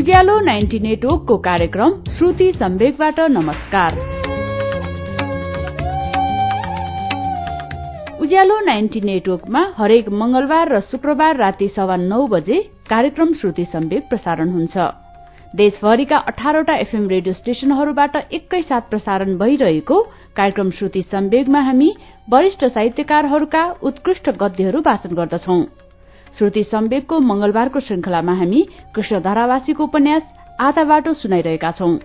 उज्यालो ninety नेटवर्कको कार्यक्रम श्रुति सम्वेकबाट नमस्कार। उज्यालो नाइन्टी नेटवर्कमा हरेक मंगलबार र शुक्रबार राति सवा नौ बजे कार्यक्रम श्रुति सम्वेक प्रसारण हुन्छ। देशभरिका अठारवटा एफएम रेडियो स्टेशनहरूबाट एकैसाथ प्रसारण भइरहेको कार्यक्रम श्रुति सम्वेगमा हामी वरिष्ठ साहित्यकारहरूका उत्कृष्ट गद्यहरू वाचन गर्दछौं। श्रुति सम्वेकको मंगलबारको श्रृंखलामा हामी कृष्ण धारावासीको उपन्यास आधा बाटो सुनाइरहेका छौं।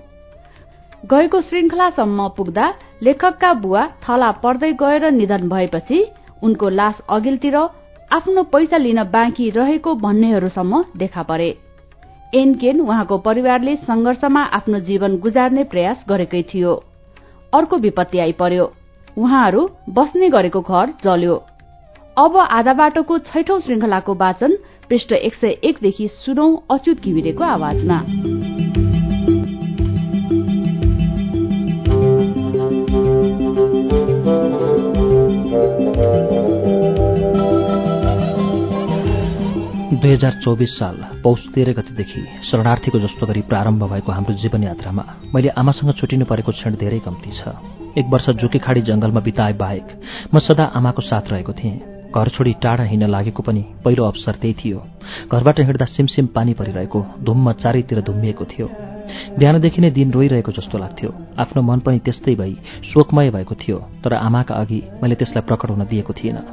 गएको श्रृंखलासम्म पुग्दा लेखकका बुवा थला पर्दै गएर निधन भएपछि उनको लाश अघिल्तिर आफ्नो पैसा लिन बाँकी रहेको भन्नेहरूसम्म देखा परे। एनकेन उहाँको परिवारले संघर्षमा आफ्नो जीवन गुजार्ने प्रयास गरेकै थियो। अर्को विपत्ति आइपर्यो। उहाँहरू बस्ने गरेको घर जल्यो। अब आधा बाटोको छैठौं श्रृंखलाको वाचन पृष्ठ एक सय एकदेखि सुनौ अच्युत घिमिरेको आवाजमा। दुई हजार चौबिस साल पौष तेह्र गतिदेखि शरणार्थीको जस्तो गरी प्रारम्भ भएको हाम्रो जीवन यात्रामा मैले आमासँग छुटिनु परेको क्षण धेरै कम्ती छ। एक वर्ष जुकेखाडी जंगलमा बिताए बाहेक म सदा आमाको साथ रहेको थिएँ। घर छोडी टाढा हिँड्न लागेको पनि पहिलो अवसर त्यही थियो। घरबाट हिँड्दा सिमसिम पानी परिरहेको धुम्म चारैतिर धुम्मिएको थियो। बिहानदेखि नै दिन रोइरहेको जस्तो लाग्थ्यो। आफ्नो मन पनि त्यस्तै भई शोकमय भएको थियो तर आमाका अघि मैले त्यसलाई प्रकट हुन दिएको थिइनँ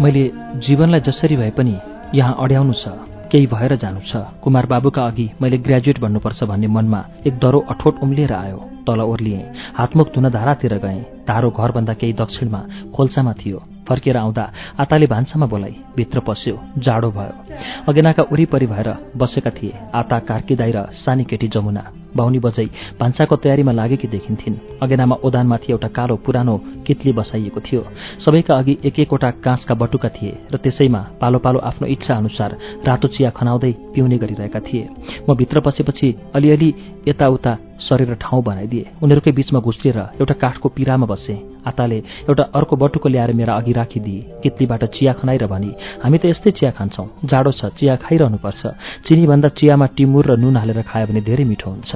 मैले जीवनलाई जसरी भए पनि यहाँ अड्याउनु छ। केही भएर जानु छ। कुमार बाबुका अघि मैले ग्रेजुएट भन्नुपर्छ भन्ने मनमा एक दरो अठोट उम्लिएर आयो। तल ओर्लिएँ। हातमुख धुन धारातिर गएँ। धारो घरभन्दा केही दक्षिणमा खोल्सामा थियो। फर्केर आउँदा आताले भान्सामा बोलाई भित्र पस्यो जाडो भयो। अगेनाका वरिपरि भएर बसेका थिए आता कार्की दाई र सानी केटी जमुना। बाहुनी बजै भान्साको तयारीमा लागेकी देखिन्थिन्। अगेनामा ओदानमाथि एउटा कालो पुरानो कितली बसाइएको थियो। सबैका अघि एक एकवटा काँसका बटुका थिए र त्यसैमा पालो पालो आफ्नो इच्छा अनुसार रातो चिया खनाउँदै पिउने गरिरहेका थिए। म भित्र पसेपछि अलिअलि यताउता सरेर ठाउँ बनाइदिए। उनीहरूकै बीचमा घुस्रिएर एउटा काठको पिरामा बसे। आताले एउटा अर्को बटुको ल्याएर मेरा अघि राखिदिए। कितलीबाट चिया खनाएर भनी हामी त यस्तै चिया खान्छौँ। जाडो छ चिया खाइरहनुपर्छ। चिनीभन्दा चियामा टिमुर र नुन हालेर खायो भने धेरै मिठो हुन्छ।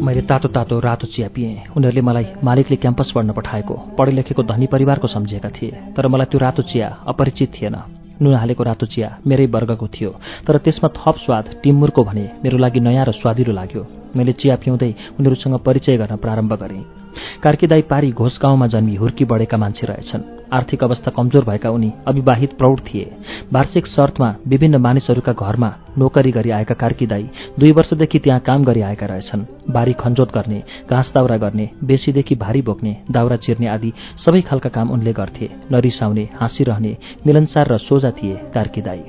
मैले तातो तातो रातो चिया पिएँ। उनीहरूले मलाई मालिकले क्याम्पस पढ्न पठाएको। पढे लेखेको धनी परिवारको सम्झिएका थिए। तर मलाई त्यो रातो चिया अपरिचित थिएन। नुन हालेको रातो चिया मेरै वर्गको थियो। तर त्यसमा थप स्वाद टिम्मुरको भने मेरो लागि नयाँ र स्वादिलो लाग्यो। मैले चिया पिउँदै उनीहरूसँग परिचय गर्न प्रारम्भ गरेँ। कार्कीदाई पारी घोष गाउँमा जन्मी हुर्की बढेका मान्छे रहेछन्। आर्थिक अवस्था कमजोर भएका उनी अविवाहित प्रौढ थिए। वार्षिक शर्तमा विभिन्न मानिसहरूका घरमा नोकरी गरी आएका कार्कीदाई दुई वर्षदेखि त्यहाँ काम गरी आएका रहेछन्। बारी खन्जोत गर्ने घाँस दाउरा गर्ने बेसीदेखि भारी बोक्ने दाउरा चिर्ने आदि सबै खालका काम उनले गर्थे। नरिसाउने हाँसिरहने मिलनसार र सोझा थिए कार्कीदाई।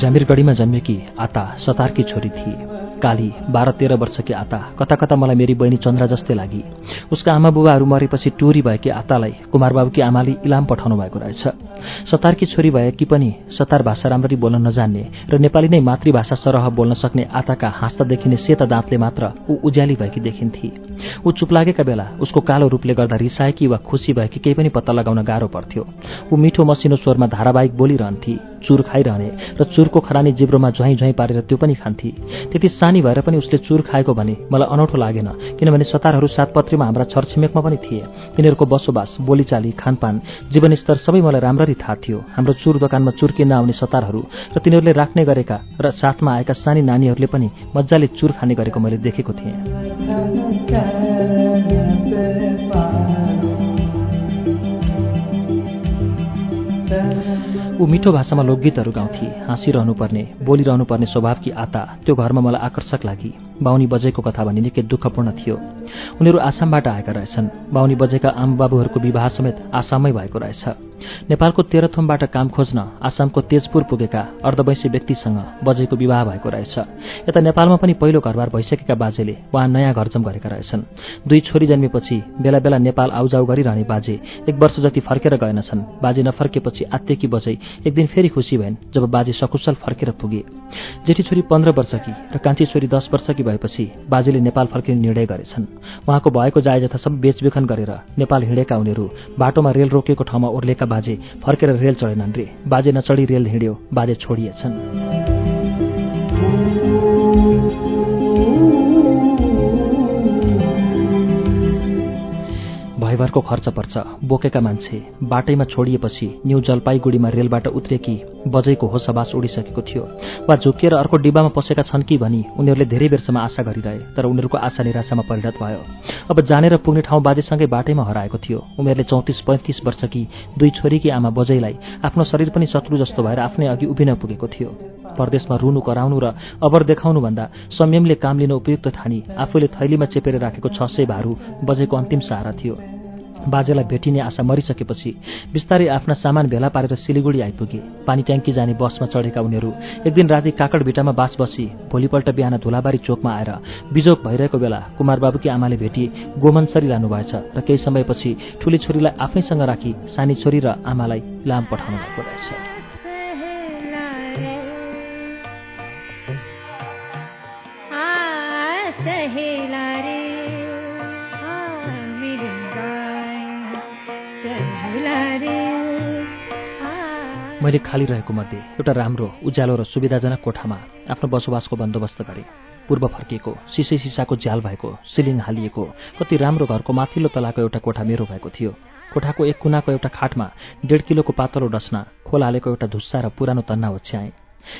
जामिरगढीमा जन्मेकी आता सतारकी छोरी थिए। काली बाह्र तेह्र वर्षकी आता कता कता मलाई मेरी बहिनी चन्द्रा जस्तै लागि। उसका आमा बुबाहरू मरेपछि टुरी भएकी आतालाई कुमारबाबुकी आमाले इलाम पठाउनु भएको रहेछ। सतारकी छोरी भएकी पनि सतार भाषा राम्ररी बोल्न नजान्ने र नेपाली नै मातृभाषा सरह बोल्न सक्ने आताका हाँस्दा देखिने सेता दाँतले मात्र ऊ उज्याली भएकी देखिन्थे। ऊ चुप लागेका बेला उसको कालो रूपले गर्दा रिसाएकी वा खुसी भएकी केही पनि पत्ता लगाउन गाह्रो पर्थ्यो। ऊ मिठो मसिनो स्वरमा धारावाहिक बोलिरहन्थे। चुर खाइरहने र चुरको खरानी जिब्रोमा झुवाई झुवाई पारेर त्यो पनि खान्थे। त्यति सानी भएर पनि उसले चुर खाएको भने मलाई अनौठो लागेन किनभने सतारहरू सातपत्रीमा हाम्रा छरछिमेकमा पनि थिए। तिनीहरूको बसोबास बोलीचाली खानपान जीवनस्तर सबै मलाई राम्ररी थाहा थियो। हाम्रो चुर दोकानमा चुर किन्न आउने सतारहरू र तिनीहरूले राख्ने गरेका र साथमा आएका सानी नानीहरूले पनि मजाले चुर खाने गरेको मैले देखेको थिएँ। ऊ मिठो भाषामा लोकगीतहरू गाउँथे हाँसिरहनुपर्ने बोलिरहनुपर्ने स्वभावकी आता त्यो घरमा मलाई आकर्षक लागि। बाहुनी बजेको कथा भने निकै दुःखपूर्ण थियो। उनीहरू आसामबाट आएका रहेछन्। बाहुनी बजेका आमबाबुहरूको विवाह समेत आसाममै भएको रहेछ। नेपालको तेह्रथुमबाट काम खोज्न आसामको तेजपुर पुगेका अर्धवैंशी व्यक्तिसँग बजेको विवाह भएको रहेछ। यता नेपालमा पनि पहिलो घरबार भइसकेका बाजेले उहाँ नयाँ घरजम गरेका रहेछन्। दुई छोरी जन्मेपछि बेला बेला नेपाल आउजाउ गरिरहने बाजे एक वर्ष जति फर्केर गएनछन्। बाजे नफर्केपछि आत्तेकी बजै एक दिन फेरि खुसी भइन् जब बाजे सकुशल फर्केर पुगे। जेठी छोरी पन्ध्र वर्षकी र कान्छी छोरी दस वर्षकी भएपछि बाजेले नेपाल फर्किने निर्णय गरेछन्। उहाँको भएको जाय जथा सबै बेचबिखन गरेर नेपाल हिँडेका उनीहरू बाटोमा रेल रोकेको ठाउँमा ओर्लेका बाजे फर्केर रेल चढेनन् रे। बाजे नचढी रेल हिँड्यो बाजे छोडिएछन्। भयभरको खर्च पर्छ। बोकेका मान्छे बाटैमा छोडिएपछि न्यू जलपाइगुडीमा रेलबाट उत्रेकी बजैको होसबास उडिसकेको थियो। वा झुकिएर अर्को डिब्बामा पसेका छन् कि भनी उनीहरूले धेरै बेरसम्म आशा गरिरहे तर उनीहरूको आशा निराशामा परिणत भयो। अब जानेर पुग्ने ठाउँ बाजेसँगै बाटैमा हराएको थियो। उनीहरूले चौतिस पैँतिस वर्षकी दुई छोरीकी आमा बजैलाई आफ्नो शरीर पनि शत्रु जस्तो भएर आफ्नै अघि उभिन पुगेको थियो। परदेशमा रुनु कराउनु र अबर देखाउनुभन्दा संयमले काम लिन उपयुक्त ठानी आफूले थैलीमा चेपेर राखेको छ सय भारू बजेको अन्तिम सहारा थियो। बाजेलाई भेटिने आशा मरिसकेपछि बिस्तारै आफ्ना सामान भेला पारेर सिलिगुडी आइपुगे। पानी ट्याङ्की जाने बसमा चढेका उनीहरू एक दिन राति काकडभिटामा बास बसी भोलिपल्ट बिहान धुलाबारी चोकमा आएर बिजोग भइरहेको बेला कुमारबाबुकी आमाले भेटी गोमनसरी लानुभएछ र केही समयपछि ठुली छोरीलाई आफैसँग राखी सानी छोरी र आमालाई लाम पठाउनु भएको रहेछ। मैले खाली रहेको मध्ये एउटा राम्रो उज्यालो र सुविधाजनक कोठामा आफ्नो बसोबासको बन्दोबस्त गरेँ। पूर्व फर्किएको सिसै सिसाको झ्याल भएको सिलिङ हालिएको कति राम्रो घरको माथिल्लो तलाको एउटा कोठा मेरो भएको थियो। कोठाको एक कुनाको एउटा खाटमा डेढ किलोको पातलो डस्ना खोल हालेको एउटा धुस्सा र पुरानो तन्ना ओछ्याएँ।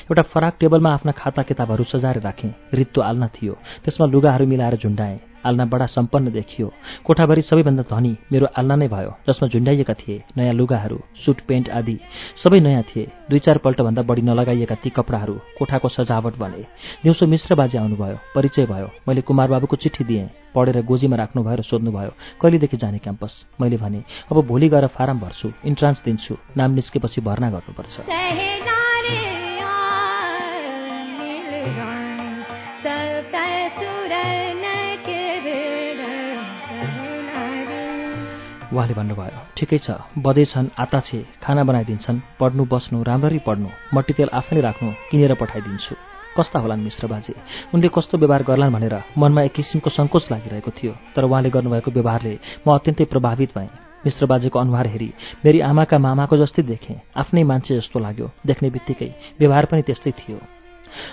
एउटा फराक टेबलमा आफ्ना खाता किताबहरू सजाएर राखेँ। रित्तो आल्ना थियो। त्यसमा लुगाहरू मिलाएर झुन्डाएँ। आल्ना बडा सम्पन्न देखियो। कोठाभरि सबैभन्दा धनी मेरो आल्ना नै भयो जसमा झुन्डाइएका थिए नयाँ लुगाहरू सुट पेन्ट आदि सबै नयाँ थिए। दुई चार पल्टभन्दा बढी नलगाइएका ती कपडाहरू कोठाको सजावट बने दिउँसो मिश्र बाजे आउनुभयो परिचय भयो मैले कुमार बाबुको चिठी दिएँ पढेर गोजीमा राख्नुभयो र सोध्नुभयो कहिलेदेखि जाने क्याम्पस? मैले भने अब भोलि गएर फारम भर्छु इन्ट्रान्स दिन्छु नाम निस्केपछि भर्ना गर्नुपर्छ। उहाँले भन्नुभयो ठिकै छ बधै छन् आता छे खाना बनाइदिन्छन् पढ्नु बस्नु राम्ररी पढ्नु मट्टीतेल आफैले राख्नु किनेर पठाइदिन्छु। कस्ता होलान् मिश्र बाजे? उनले कस्तो व्यवहार गर्लान् भनेर मनमा एक किसिमको सङ्कोच लागिरहेको थियो तर उहाँले गर्नुभएको व्यवहारले म अत्यन्तै प्रभावित भएँ। मिश्र बाजेको अनुहार हेरी मेरी आमाका मामाको जस्तै देखेँ आफ्नै मान्छे जस्तो लाग्यो देख्ने बित्तिकै व्यवहार पनि त्यस्तै थियो।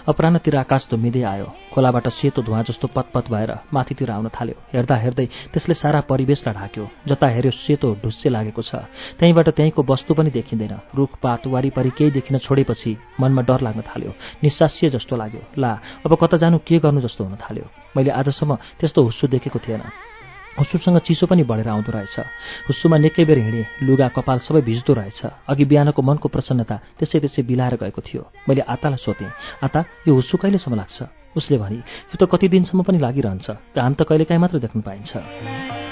अपरान्नतिर आकाश धुम्मिँदै आयो। खोलाबाट सेतो धुवा जस्तो पतपत भएर माथितिर आउन थाल्यो। हेर्दा हेर्दै त्यसले सारा परिवेशलाई ढाक्यो जता हेऱ्यो सेतो ढुस्से लागेको छ। त्यहीँबाट त्यहीँको वस्तु पनि देखिँदैन। रुखपात वारिपरि केही देखिन छोडेपछि मनमा डर लाग्न थाल्यो। निस्सास्य जस्तो लाग्यो। ला अब कता जानु के गर्नु जस्तो हुन थाल्यो? मैले आजसम्म त्यस्तो हुस्सु देखेको थिएन। हुस्सुसँग चिसो पनि बढेर आउँदो रहेछ। हुस्सुमा निकै बेर हिँडेँ लुगा कपाल सबै भिज्दो रहेछ। अघि बिहानको मनको प्रसन्नता त्यसै त्यसै बिलाएर गएको थियो। मैले आतालाई सोधेँ आता यो हुस्सु कहिलेसम्म लाग्छ? उसले भने यो त कति दिनसम्म पनि लागिरहन्छ घाम त कहिलेकाहीँ मात्र देख्न पाइन्छ।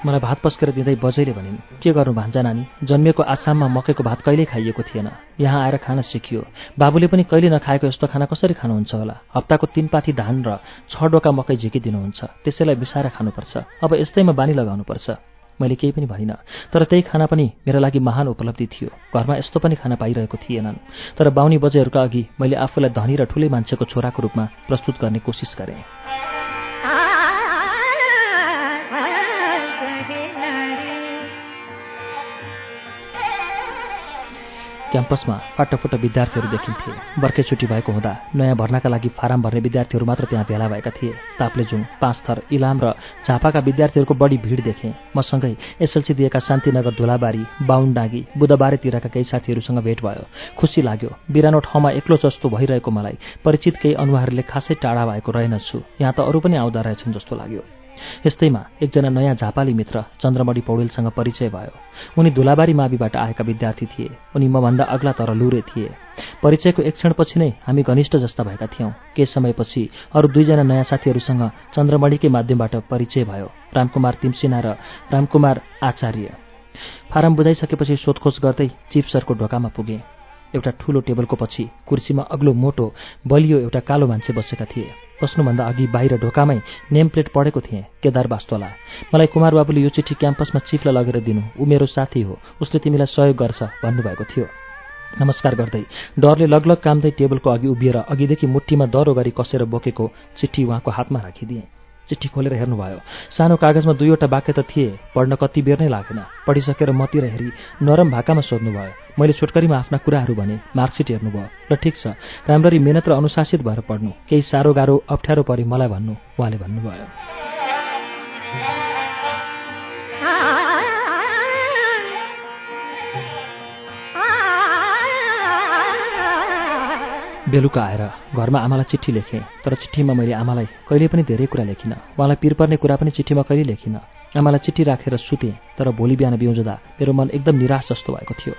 मलाई भात पस्केर दिँदै बजैले भनिन् के गर्नु भान्जा नानी? जन्मिएको आसाममा मकैको भात कहिल्यै खाइएको थिएन? यहाँ आएर खान सिकियो। बाबुले पनि कहिले नखाएको यस्तो खाना कसरी खानुहुन्छ होला? हप्ताको तिन पाथी धान र छ डोका मकै झिकिदिनुहुन्छ। त्यसैलाई बिसाएर खानुपर्छ। अब यस्तैमा बानी लगाउनुपर्छ। मैले केही पनि भनिनँ। तर त्यही खाना पनि मेरा लागि महान उपलब्धि थियो। घरमा यस्तो पनि खाना पाइरहेको थिएनन्। तर बाहुनी बजेहरूका अघि मैले आफूलाई धनी र ठुलै मान्छेको छोराको रूपमा प्रस्तुत गर्ने कोसिस गरेँ। क्याम्पसमा फाटोफुटो विद्यार्थीहरू देखिन्थे। बर्खे छुट्टी भएको हुँदा नयाँ भर्नाका लागि फारम भर्ने विद्यार्थीहरू मात्र त्यहाँ भेला भएका थिए। ताप्लेजुङ पाँचथर इलाम र झापाका विद्यार्थीहरूको बढी भिड देखे। मसँगै एसएलसी दिएका शान्तिनगर धुलाबारी बाहुनडाँगी बुधबारेतिरका केही साथीहरूसँग भेट भयो। खुसी लाग्यो बिरानो ठाउँमा एक्लो जस्तो भइरहेको मलाई। परिचित केही अनुहारले खासै टाढा भएको रहेनछु। यहाँ त अरू पनि आउँदा रहेछन् जस्तो लाग्यो। यस्तैमा एकजना नयाँ झापाली मित्र चन्द्रमणि पौडेलसँग परिचय भयो। उनी धुलाबारी माविबाट आएका विद्यार्थी थिए। उनी मभन्दा अग्ला तर लुरे थिए। परिचयको एक क्षणपछि नै हामी घनिष्ठ जस्ता भएका थियौँ। केही समयपछि अरू दुईजना नयाँ साथीहरूसँग चन्द्रमणिकै माध्यमबाट परिचय भयो। रामकुमार तिमसिना र रामकुमार आचार्य। फारम बुझाइसकेपछि सोधखोज गर्दै चिफ सरको ढोकामा पुगेँ। एउटा ठूलो टेबलको पछि कुर्सीमा अग्लो मोटो बलियो एउटा कालो मान्छे बसेका थिए। बस्नुभन्दा अघि बाहिर ढोकामै नेम प्लेट पढेको थिएँ केदार बास्तोला मलाई कुमार बाबुले यो चिठी क्याम्पसमा चिफलाई लगेर दिनु। ऊ मेरो साथी हो। उसले तिमीलाई सहयोग गर्छ भन्नुभएको थियो। नमस्कार गर्दै डरले लगलग कामदै टेबलको अघि उभिएर अघिदेखि मुठीमा दरो गरी कसेर बोकेको चिठी उहाँको हातमा राखिदिएँ। चिठी खोलेर हेर्नुभयो। सानो कागजमा दुईवटा वाक्य त थिए पढ्न कति बेर नै लागेन। पढिसकेर मतिर हेरी नरम भाकामा सोध्नुभयो मैले छोटकरीमा आफ्ना कुराहरू भने मार्कसिट हेर्नुभयो? र ठिक छ। राम्ररी मेहनत र अनुशासित भएर पढ्नु। केही साह्रो गाह्रो अप्ठ्यारो परि मलाई भन्नु उहाँले भन्नुभयो। बेलुका आएर घरमा आमालाई चिठी लेखेँ तर चिठीमा मैले आमालाई कहिले पनि धेरै कुरा लेखिनँ। उहाँलाई पिर पर्ने कुरा पनि चिठीमा कहिले लेखिनँ। आमालाई चिठी राखेर सुतेँ तर भोलि बिहान बिउजदा मेरो मन एकदम निराश जस्तो भएको थियो।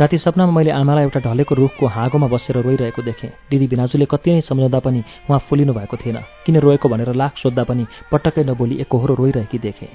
राति सपनामा मैले आमालाई एउटा ढलेको रुखको हाँगोमा बसेर रोइरहेको देखेँ। दिदी बिनाजुले कति नै सम्झाउँदा पनि उहाँ फुलिनु भएको थिएन किन रोएको भनेर लाख सोद्धा पनि पटक्कै नबोली एकहोरो रोइरहेकी देखेँ।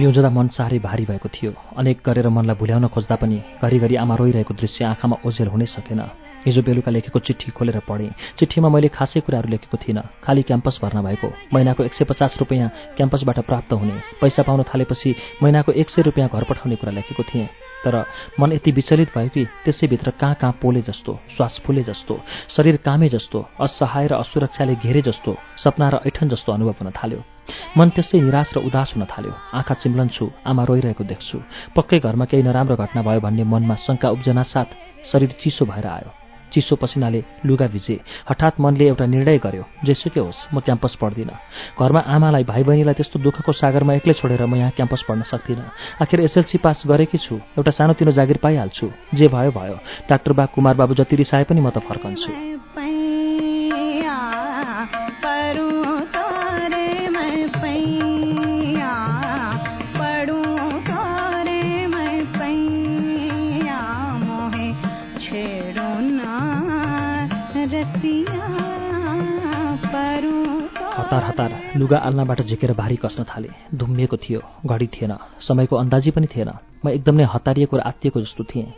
बिउजदा मन साह्रै भारी भएको थियो। अनेक गरेर मनलाई भुल्याउन खोज्दा पनि घरिघरि आमा रोइरहेको दृश्य आँखामा ओझेल हुनै सकेन। हिजो बेलुका लेखेको चिठी खोलेर पढेँ। चिठीमा मैले खासै कुराहरू लेखेको थिइनँ। खाली क्याम्पस भर्ना भएको। महिनाको एक सय पचास रुपियाँ क्याम्पसबाट प्राप्त हुने। पैसा पाउन थालेपछि महिनाको एक सय रुपियाँ घर पठाउने कुरा लेखेको थिएँ। तर मन यति विचलित भयो कि त्यसैभित्र कहाँ कहाँ पोले जस्तो श्वास फुले जस्तो शरीर कामे जस्तो असहाय र असुरक्षाले घेरे जस्तो सपना र ऐठन जस्तो अनुभव हुन थाल्यो। मन त्यसै निराश र उदास हुन थाल्यो। आँखा चिम्लन्छु आमा रोइरहेको देख्छु। पक्कै घरमा केही नराम्रो घटना भयो भन्ने मनमा शङ्का उब्जना साथ शरीर चिसो भएर आयो। चिसो पसिनाले लुगा भिजे। हठात मनले एउटा निर्णय गर्यो जेसुकै होस् म क्याम्पस पढ्दिनँ। घरमा आमालाई भाइ बहिनीलाई त्यस्तो दुःखको सागरमा एक्लै छोडेर म यहाँ क्याम्पस पढ्न सक्दिनँ। आखिर एसएलसी पास गरेकी छु। एउटा सानोतिनो जागिर पाइहाल्छु। जे भयो भयो। डाक्टर बा कुमार बाबु जति रिसाए पनि म त फर्कन्छु। हतार हतार लुगा आल्नाबाट झिकेर भारी कस्न थाले। धुम्मिएको थियो घडी थिएन समयको अन्दाजी पनि थिएन। म एकदम हतारिएको र आत्तिएको जस्तो थिएँ।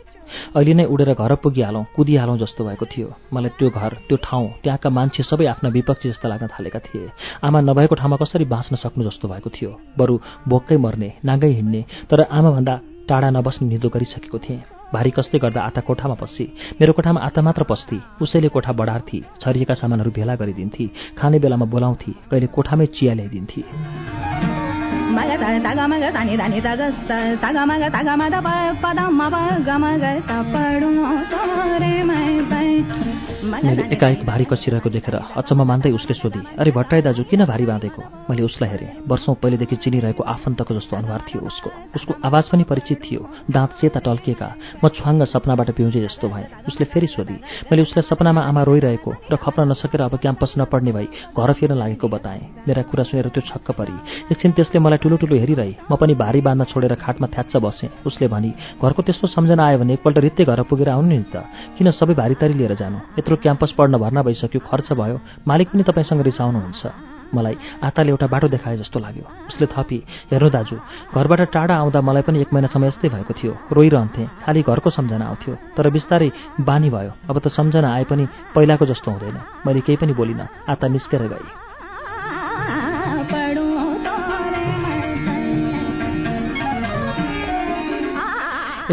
अहिले नै उडेर घर पुगिहालौँ कुदिहालौँ जस्तो भएको थियो। मलाई त्यो घर त्यो ठाउँ त्यहाँका मान्छे सबै आफ्ना विपक्षी जस्ता लाग्न थालेका थिए। आमा नभएको ठाउँमा कसरी बाँच्न सक्नु जस्तो भएको थियो? बरु भोक्कै मर्ने नाङ्गै हिँड्ने तर आमाभन्दा टाढा नबस्ने निदो गरिसकेको थिएँ। भारी कस्तै गर्दा आता कोठामा पस्छी मेरो कोठामा आता मात्र पस्थी। उसैले कोठा बढार्थी छरिएका सामानहरू भेला गरिदिन्थे खाने बेलामा बोलाउँथे कहिले कोठामै चिया ल्याइदिन्थे। मैले एकाएक भारी कसिरहेको देखेर अचम्म मान्दै उसले सोधी अरे भट्टाई दाजु किन भारी बाँधेको? मैले उसलाई हेरेँ। वर्षौँ पहिलेदेखि चिनिरहेको आफन्तको जस्तो अनुहार थियो उसको। उसको आवाज पनि परिचित थियो। दाँत सेता टल्किएका। म छुवाङ्ग सपनाबाट पिउँझे जस्तो भएँ। उसले फेरि सोधी मैले उसलाई सपनामा आमा रोइरहेको र खप्न नसकेर अब क्याम्पस नपढ्ने भई घर फिर्न लागेको बताएँ। मेरा कुरा सुनेर त्यो छक्क परी। एकछिन त्यसले मलाई ठुलो ठुलो हेरिरहे म पनि भारी बाँध्न छोडेर खाटमा थ्याच्च बसेँ। उसले भनी घरको त्यस्तो सम्झना आयो भने एकपल्ट रित्तै घर पुगेर आउनु नि त। किन सबै भारी लिएर जानु? यत्रो क्याम्पस पढ्न भर्ना भइसक्यो खर्च भयो। मालिक पनि तपाईँसँग रिसाउनुहुन्छ। मलाई आताले एउटा बाटो देखाए जस्तो लाग्यो। उसले थपी हेर्नु दाजु घरबाट टाढा आउँदा मलाई पनि एक महिनासम्म यस्तै भएको थियो। रोइरहन्थेँ खालि घरको सम्झना आउँथ्यो। तर बिस्तारै बानी भयो। अब त सम्झना आए पनि पहिलाको जस्तो हुँदैन। मैले केही पनि बोलिनँ। आता निस्केर गएँ।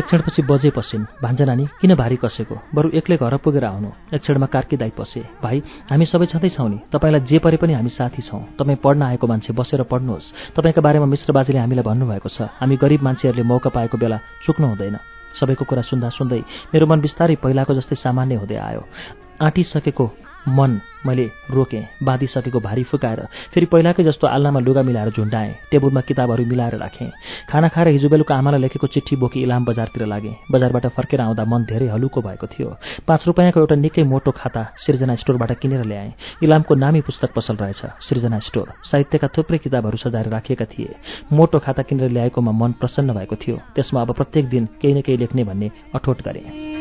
एक क्षणपछि बजे पसिन् भान्जा नानी किन भारी कसेको? बरु एक्लै घर पुगेर आउनु। एक क्षणमा कार्की दाई पसे। भाइ हामी सबै छँदैछौँ नि। तपाईँलाई जे परे पनि हामी साथी छौँ। तपाईँ पढ्न आएको मान्छे बसेर पढ्नुहोस्। तपाईँको बारेमा मिश्र बाजेले हामीलाई भन्नुभएको छ हामी गरिब मान्छेहरूले मौका पाएको बेला चुक्नु हुँदैन। सबैको कुरा सुन्दा सुन्दै मेरो मन बिस्तारै पहिलाको जस्तै सामान्य हुँदै आयो। आँटिसकेको मन मैले रोकेँ बाँधिसकेको भारी फुकाएर फेरि पहिलाकै जस्तो आल्नामा लुगा मिलाएर झुन्डाएँ टेबलमा किताबहरू मिलाएर राखेँ। खाना खाएर हिजो बेलुका आमालाई लेखेको चिठी बोकी इलाम बजारतिर लागेँ। बजारबाट फर्केर आउँदा मन धेरै हलुको भएको थियो। पाँच रुपियाँको एउटा निकै मोटो खाता सिर्जना स्टोरबाट किनेर ल्याएँ। इलामको नामी पुस्तक पसल रहेछ सिर्जना स्टोर। साहित्यका थुप्रै किताबहरू सजाएर राखिएका थिए। मोटो खाता किनेर ल्याएकोमा मन प्रसन्न भएको थियो। त्यसमा अब प्रत्येक दिन केही न केही लेख्ने भन्ने अठोट गरेँ।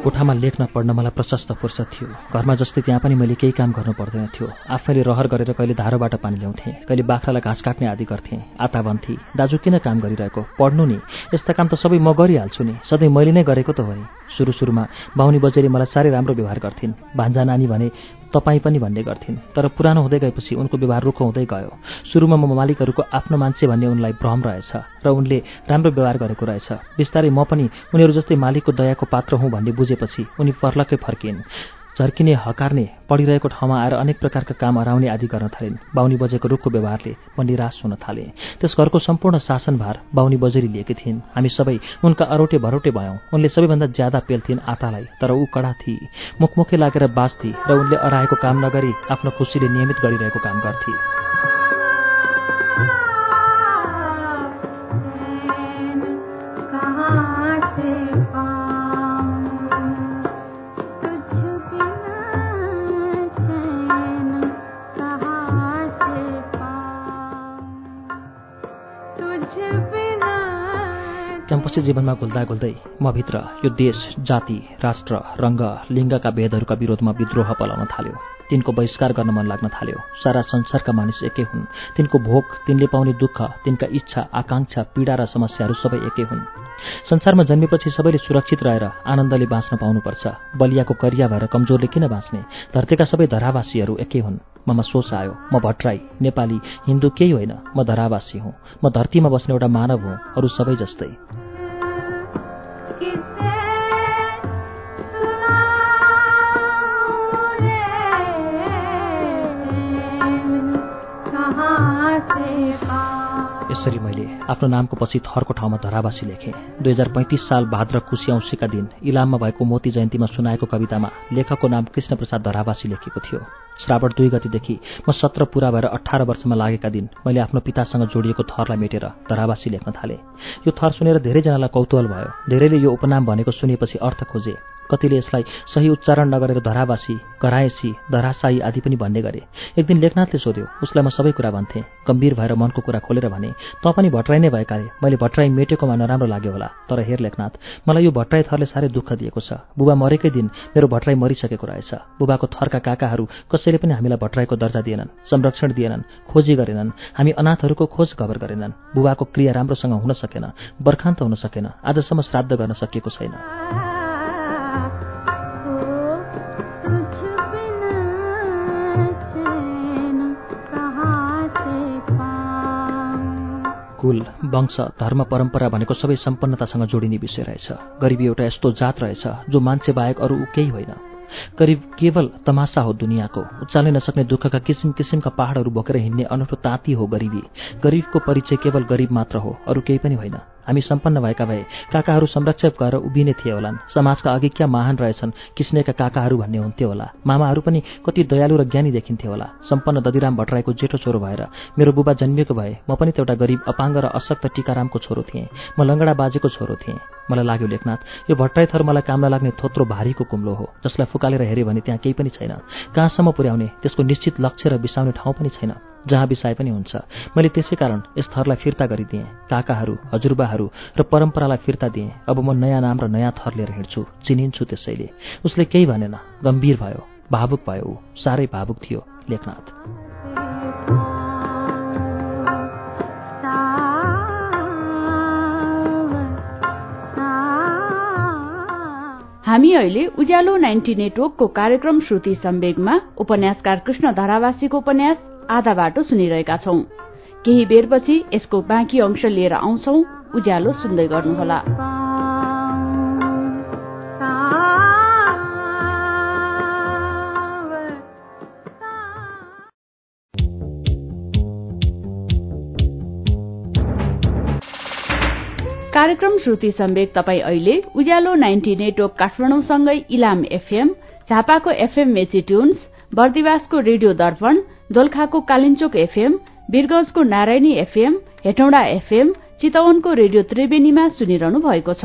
कोठामा लेख्न पढ्न मलाई प्रशस्त फुर्सद थियो। घरमा जस्तै त्यहाँ पनि मैले केही काम गर्नु पर्दैन थियो। आफैले रहर गरेर कहिले धारोबाट पानी ल्याउँथेँ कहिले बाख्रालाई घाँस काट्ने आदि गर्थेँ। आता भन्थे दाजु किन काम गरिरहेको? पढ्नु नि। यस्ता काम त सबै म गरिहाल्छु नि। सधैँ मैले नै गरेको त हो नि। सुरु सुरुमा बाहुनी बजेरी मलाई साह्रै राम्रो व्यवहार गर्थिन्। भान्जा नानी भने तपाईँ पनि भन्ने गर्थिन्। तर पुरानो हुँदै गएपछि उनको व्यवहार रुखो हुँदै गयो। सुरुमा म मालिकहरूको आफ्नो मान्छे भन्ने उनलाई भ्रम रहेछ र उनले राम्रो व्यवहार गरेको रहेछ। बिस्तारै म पनि उनीहरू जस्तै मालिकको दयाको पात्र हुँ भन्ने बुझेपछि उनी पर्लकै फर्किन्। झर्किने हकार्ने पढिरहेको ठाउँमा आएर अनेक प्रकारका काम हराउने आदि गर्न थालिन्। बाहुनी बजेको रुखको व्यवहारले म निराश हुन थालेँ। त्यस घरको सम्पूर्ण शासनभार बाहुनी बजेरी लिएकी थिइन्। हामी सबै उनका अरौटे भरौटे भयौँ। उनले सबैभन्दा ज्यादा पेल्थिन् आतालाई तर ऊ कडा थिए मुखमुखै लागेर बाँच्थे र उनले अराएको काम नगरी आफ्नो खुसीले नियमित गरिरहेको काम गर्थे। क्याम्पसी जीवनमा घुल्दा घुल्दै म भित्र यो देश जाति राष्ट्र रङ्ग लिङ्गका भेदहरूका विरोधमा विद्रोह पलाउन थाल्यो। तिनको बहिष्कार गर्न मन लाग्न थाल्यो। सारा संसारका मानिस एकै हुन्। तिनको भोग तिनले पाउने दुःख तिनका इच्छा आकाङ्क्षा पीडा र समस्याहरू सबै एकै हुन्। संसारमा जन्मेपछि सबैले सुरक्षित रहेर आनन्दले बाँच्न पाउनुपर्छ। बलियाको करिया भएर कमजोरले किन बाँच्ने? धरतीका सबै धरावासीहरू एकै हुन्। ममा सोच आयो म भट्टराई नेपाली हिन्दू केही होइन म धरावासी हुँ। म धरतीमा बस्ने एउटा मानव हुँ अरू सबै जस्तै। यसरी आफ्नो नामको पछि थरको ठाउँमा धरावासी लेखेँ। दुई हजार पैँतिस साल भाद्र कुशी औँसीका दिन इलाममा भएको मोती जयन्तीमा सुनाएको कवितामा लेखकको नाम कृष्णप्रसाद धरावासी लेखेको थियो। श्रावण दुई गतिदेखि म सत्र पुरा भएर अठार वर्षमा लागेका दिन मैले आफ्नो पितासँग जोडिएको थरलाई मेटेर धरावासी लेख्न थालेँ। यो थर सुनेर धेरैजनालाई कौतूहल भयो। धेरैले यो उपनाम भनेको सुनेपछि अर्थ खोजे। कतिले यसलाई सही उच्चारण नगरेर धरावासी कराएसी धरासाई आदि पनि भन्ने गरे। एक दिन लेखनाथले सोध्यो उसलाई म सबै कुरा भन्थेँ। गम्भीर भएर मनको कुरा खोलेर भने त पनि भट्टराई नै भएकाले? मैले भट्टराई मेटेकोमा नराम्रो लाग्यो होला। तर हेर लेखनाथ मलाई यो भट्टराई थरले साह्रै दुःख दिएको छ। बुबा मरेकै दिन मेरो भट्टराई मरिसकेको रहेछ। बुबाको थरका काकाहरू कसैले पनि हामीलाई भट्टराईको दर्जा दिएनन् संरक्षण दिएनन् खोजी गरेनन्। हामी अनाथहरूको खोज खबर गरेनन्। बुबाको क्रिया राम्रोसँग हुन सकेन बर्खान्त हुन सकेन। आजसम्म श्राद्ध गर्न सकिएको छैन। कुल वंश धर्म परम्परा भनेको सबै सम्पन्नतासँग जोडिने विषय रहेछ। गरिबी एउटा यस्तो जात रहेछ जो मान्छे बाहेक अरू केही होइन। गरिब केवल तमासा हो दुनियाँको। उचाल्नै नसक्ने दुःखका किसिम किसिमका पहाडहरू बोकेर हिँड्ने अनौठो ताती हो गरिबी। गरिबको परिचय केवल गरिब मात्र हो अरू केही पनि होइन। हामी सम्पन्न भएका भए काकाहरू संरक्षक गएर उभिने थिए होलान्। समाजका अघि क्या महान रहेछन् किस्नेका काकाहरू भन्ने हुन्थ्यो होला। मामाहरू पनि कति दयालु र ज्ञानी देखिन्थे होला। सम्पन्न ददिराम भट्टराईको जेठो छोरो भएर मेरो बुबा जन्मिएको भए म पनि त एउटा गरिब अपाङ्ग र अशक्त टिकारामको छोरो थिएँ। म लङ्गडा बाजेको छोरो थिएँ। मलाई लाग्यो लेखनाथ यो भट्टराई थर मलाई काम नलाग्ने थोत्रो भारीको कुम्लो हो जसलाई फुकालेर हेऱ्यो भने त्यहाँ केही पनि छैन। कहाँसम्म पुर्याउने त्यसको निश्चित लक्ष्य र बिसाउने ठाउँ पनि छैन। जहाँ बिसाए पनि हुन्छ। मैले त्यसै कारण यस थरलाई फिर्ता गरिदिएँ। काकाहरू हजुरबाहरू र परम्परालाई फिर्ता दिएँ। अब म नयाँ नाम र नयाँ थर लिएर हिँड्छु। चिनिन्छु त्यसैले। उसले केही भनेन। गम्भीर भयो। भावुक भयो ऊ। साह्रै भावुक थियो लेखनाथ। हामी अहिले उज्यालो नाइन्टी नेटवर्कको कार्यक्रम श्रुति सम्वेगमा उपन्यासकार कृष्ण धरावासीको उपन्यास आधा बाटो सुनिरहेका छौं। केही बेरपछि यसको बाँकी अंश लिएर आउँछौ। उज्यालो सुन्दै गर्नुहोला। कार्यक्रम श्रुति सम्वेक तपाईँ अहिले उज्यालो नाइन्टी नेटवर्क काठमाडौँसँगै इलाम एफएम झापाको एफएम मेची ट्युन्स बर्दिवासको रेडियो दर्पण दोलखाको कालिन्चोक एफएम वीरगंजको नारायणी एफएम हेटौँडा एफएम चितवनको रेडियो त्रिवेणीमा सुनिरहनु भएको छ।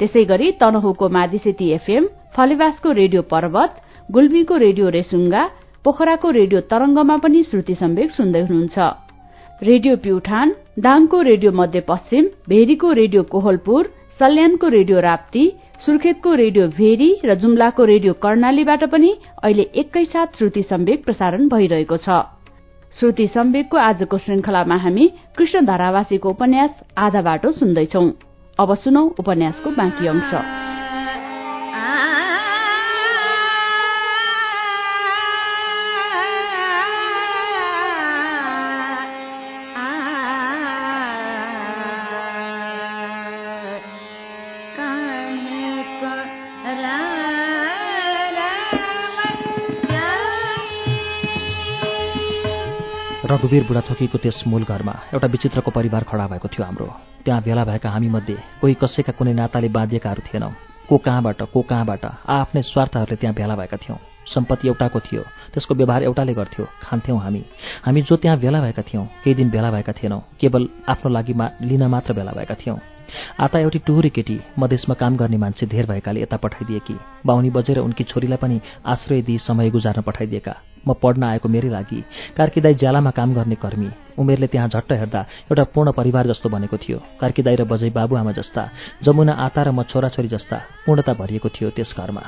त्यसै गरी तनहुको मादिसेती एफएम फलेवासको रेडियो पर्वत गुल्मीको रेडियो रेसुङ्गा पोखराको रेडियो तरंगमा पनि श्रुति सम्वेक सुन्दै हुनुहुन्छ। रेडियो प्युठान दाङको रेडियो मध्यपश्चिम भेरीको रेडियो कोहलपुर सल्यानको रेडियो राप्ती सुर्खेतको रेडियो भेरी र जुम्लाको रेडियो कर्णालीबाट पनि अहिले एकैसाथ श्रुति सम्वेक प्रसारण भइरहेको छ। श्रुति सम्वेकको आजको श्रृंखलामा हामी कृष्ण धारावासीको उपन्यास आधा बाटो सुन्दैछौ। अब सुनौ उपन्यासको बाँकी अंश। रघुवीर बुढाथोकीको त्यस मूल घरमा एउटा विचित्रको परिवार खडा भएको थियो हाम्रो। त्यहाँ भेला भएका हामीमध्ये कोही कसैका कुनै नाताले बाँधिएकाहरू थिएनौँ। को कहाँबाट को कहाँबाट आफ्नै स्वार्थहरूले त्यहाँ भेला भएका थियौँ। सम्पत्ति एउटाको थियो त्यसको व्यवहार एउटाले गर्थ्यौँ खान्थ्यौँ हामी। हामी जो त्यहाँ भेला भएका थियौँ केही दिन भेला भएका थिएनौँ केवल आफ्नो लागि लिन मात्र भेला भएका थियौँ। आता एउटी टुहुरी केटी मधेसमा काम गर्ने मान्छे धेर भएकाले यता पठाइदिएकी बाहुनी बजेर उनकी छोरीलाई पनि आश्रय दिई समय गुजार्न पठाइदिएका। म पढ्न आएको मेरै लागि। कार्कीदाई ज्यालामा काम गर्ने कर्मी। उमेरले त्यहाँ झट्ट हेर्दा एउटा पूर्ण परिवार जस्तो बनेको थियो। कार्कीदाई र बजै बाबुआमा जस्ता। जमुना आता र म छोराछोरी जस्ता। पूर्णता भरिएको थियो त्यस घरमा।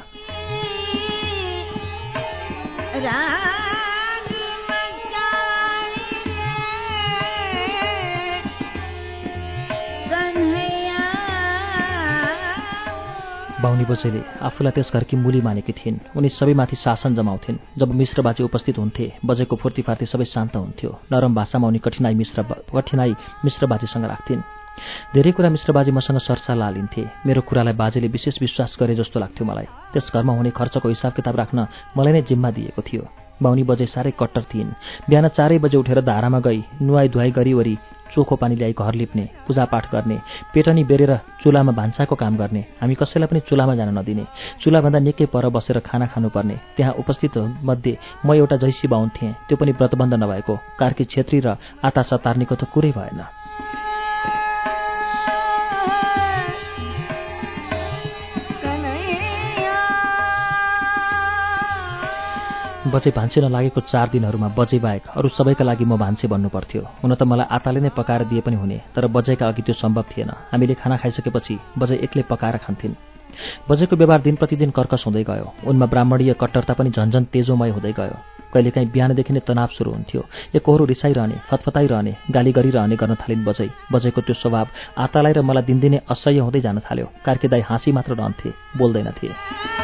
बाहुनी बोचेले आफूलाई त्यस घरकी मुली मानेकी थिइन्। उनी सबैमाथि शासन जमाउँथिन्। जब मिश्र बाजे उपस्थित हुन्थे बजेको फुर्तीफार्ती सबै शान्त हुन्थ्यो। नरम भाषामा उनी कठिनाई मिश्र कठिनाई मिश्र बाजेसँग राख्थिन्। धेरै कुरा मिश्र बाजे मसँग सरसल्लाह लिन्थे मेरो कुरालाई बाजेले विशेष विश्वास गरे जस्तो लाग्थ्यो मलाई। त्यस घरमा हुने खर्चको हिसाब किताब राख्न मलाई नै जिम्मा दिएको थियो। बाहुनी बजे साह्रै कट्टर थिइन्। बिहान चारै बजे उठेर धारामा गई नुहाई धुवाई गरिवरी चोखो पानी ल्याई घर लिप्ने पूजापाठ गर्ने पेटनी बेरेर चुलामा भान्साको काम गर्ने हामी कसैलाई पनि चुलामा जान नदिने चुलाभन्दा निकै पर बसेर खाना खानुपर्ने त्यहाँ उपस्थित मध्ये म एउटा जैसी बाहुन थिएँ त्यो पनि व्रतबन्ध नभएको कार्की छेत्री र आता सतार्नीको त कुरै भएन। बजे भान्से नलागेको चार दिनहरूमा बजे बाहेक अरू सबैका लागि म भान्से भन्नु पर्थ्यो हुन त मलाई आताले नै पकाएर दिए पनि हुने तर बजेका अघि त्यो सम्भव थिएन। हामीले खाना खाइसकेपछि बजे एक्लै पकाएर खान्थिन्। बजेको व्यवहार दिन प्रतिदिन कर्कस हुँदै गयो। उनमा ब्राह्मणीय कट्टरता पनि झन्झन तेजोमय हुँदै गयो। कहिलेकाहीँ बिहानदेखि नै तनाव सुरु हुन्थ्यो। एकहोरो रिसाइरहने फतफताइरहने गाली गरिरहने गर्न थालिन् बजै। बजेको त्यो स्वभाव आतालाई र मलाई दिनदिनै असह्य हुँदै जान थाल्यो। कार्केदाई हाँसी मात्र रहन्थे बोल्दैनथे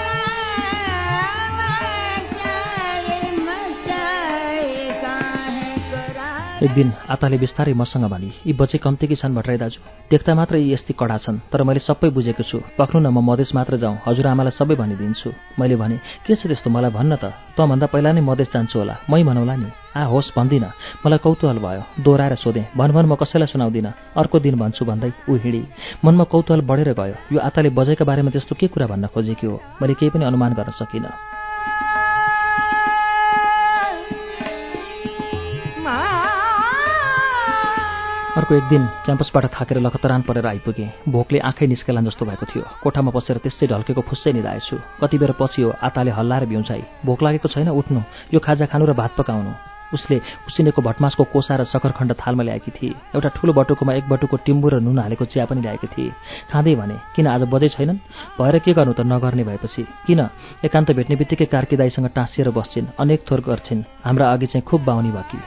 एक दिन आताले बिस्तारै मसँग भने यी बचे कम्ती कि छन् भट्टराई दाजु? देख्दा मात्र यी यस्तै कडा छन् तर मैले सबै बुझेको छु। पक्नु न म मधेस मात्र जाउँ। हजुरआमालाई सबै भनिदिन्छु। मैले भने के छ त्यस्तो? मलाई भन्न त। तँभन्दा पहिला नै मधेस जान्छु होला। मै भनौँला नि। आ होस् भन्दिनँ। मलाई कौतूहल भयो। दोहोऱ्याएर सोधेँ भन भन म कसैलाई सुनाउँदिनँ? अर्को दिन भन्छु भन्दै ऊ हिँडी। मनमा कौतूहल बढेर गयो। यो आताले बजेका बारेमा त्यस्तो के कुरा भन्न खोजेकी हो? मैले केही पनि अनुमान गर्न सकिनँ। अर्को एक दिन क्याम्पसबाट थाकेर लखतरान परेर आइपुगेँ। भोकले आँखै निस्केलान् जस्तो भएको थियो। कोठामा बसेर त्यसै ढल्केको फुस्सै निधाएछु। कति बेर पछि हो आताले हल्लाएर बिउचाइ। भोक लागेको छैन उठ्नु। यो खाजा खानु र भात पकाउनु। उसले उसिनेको भटमासको कोसा र सकरखण्ड थालमा ल्याएकी थिए। एउटा ठुलो बटुकोमा एक बटुको टिम्बु र नुन हालेको चिया पनि ल्याएकी थिए। खाँदै भने किन आज बजै छैनन्? भएर के गर्नु त नगर्ने भएपछि? किन? एकान्त भेट्ने बित्तिकै कार्कीदाईसँग टाँसिएर बस्छिन्। अनेक थोर गर्छिन्। हाम्रा अघि चाहिँ खुब बाहुनी भकी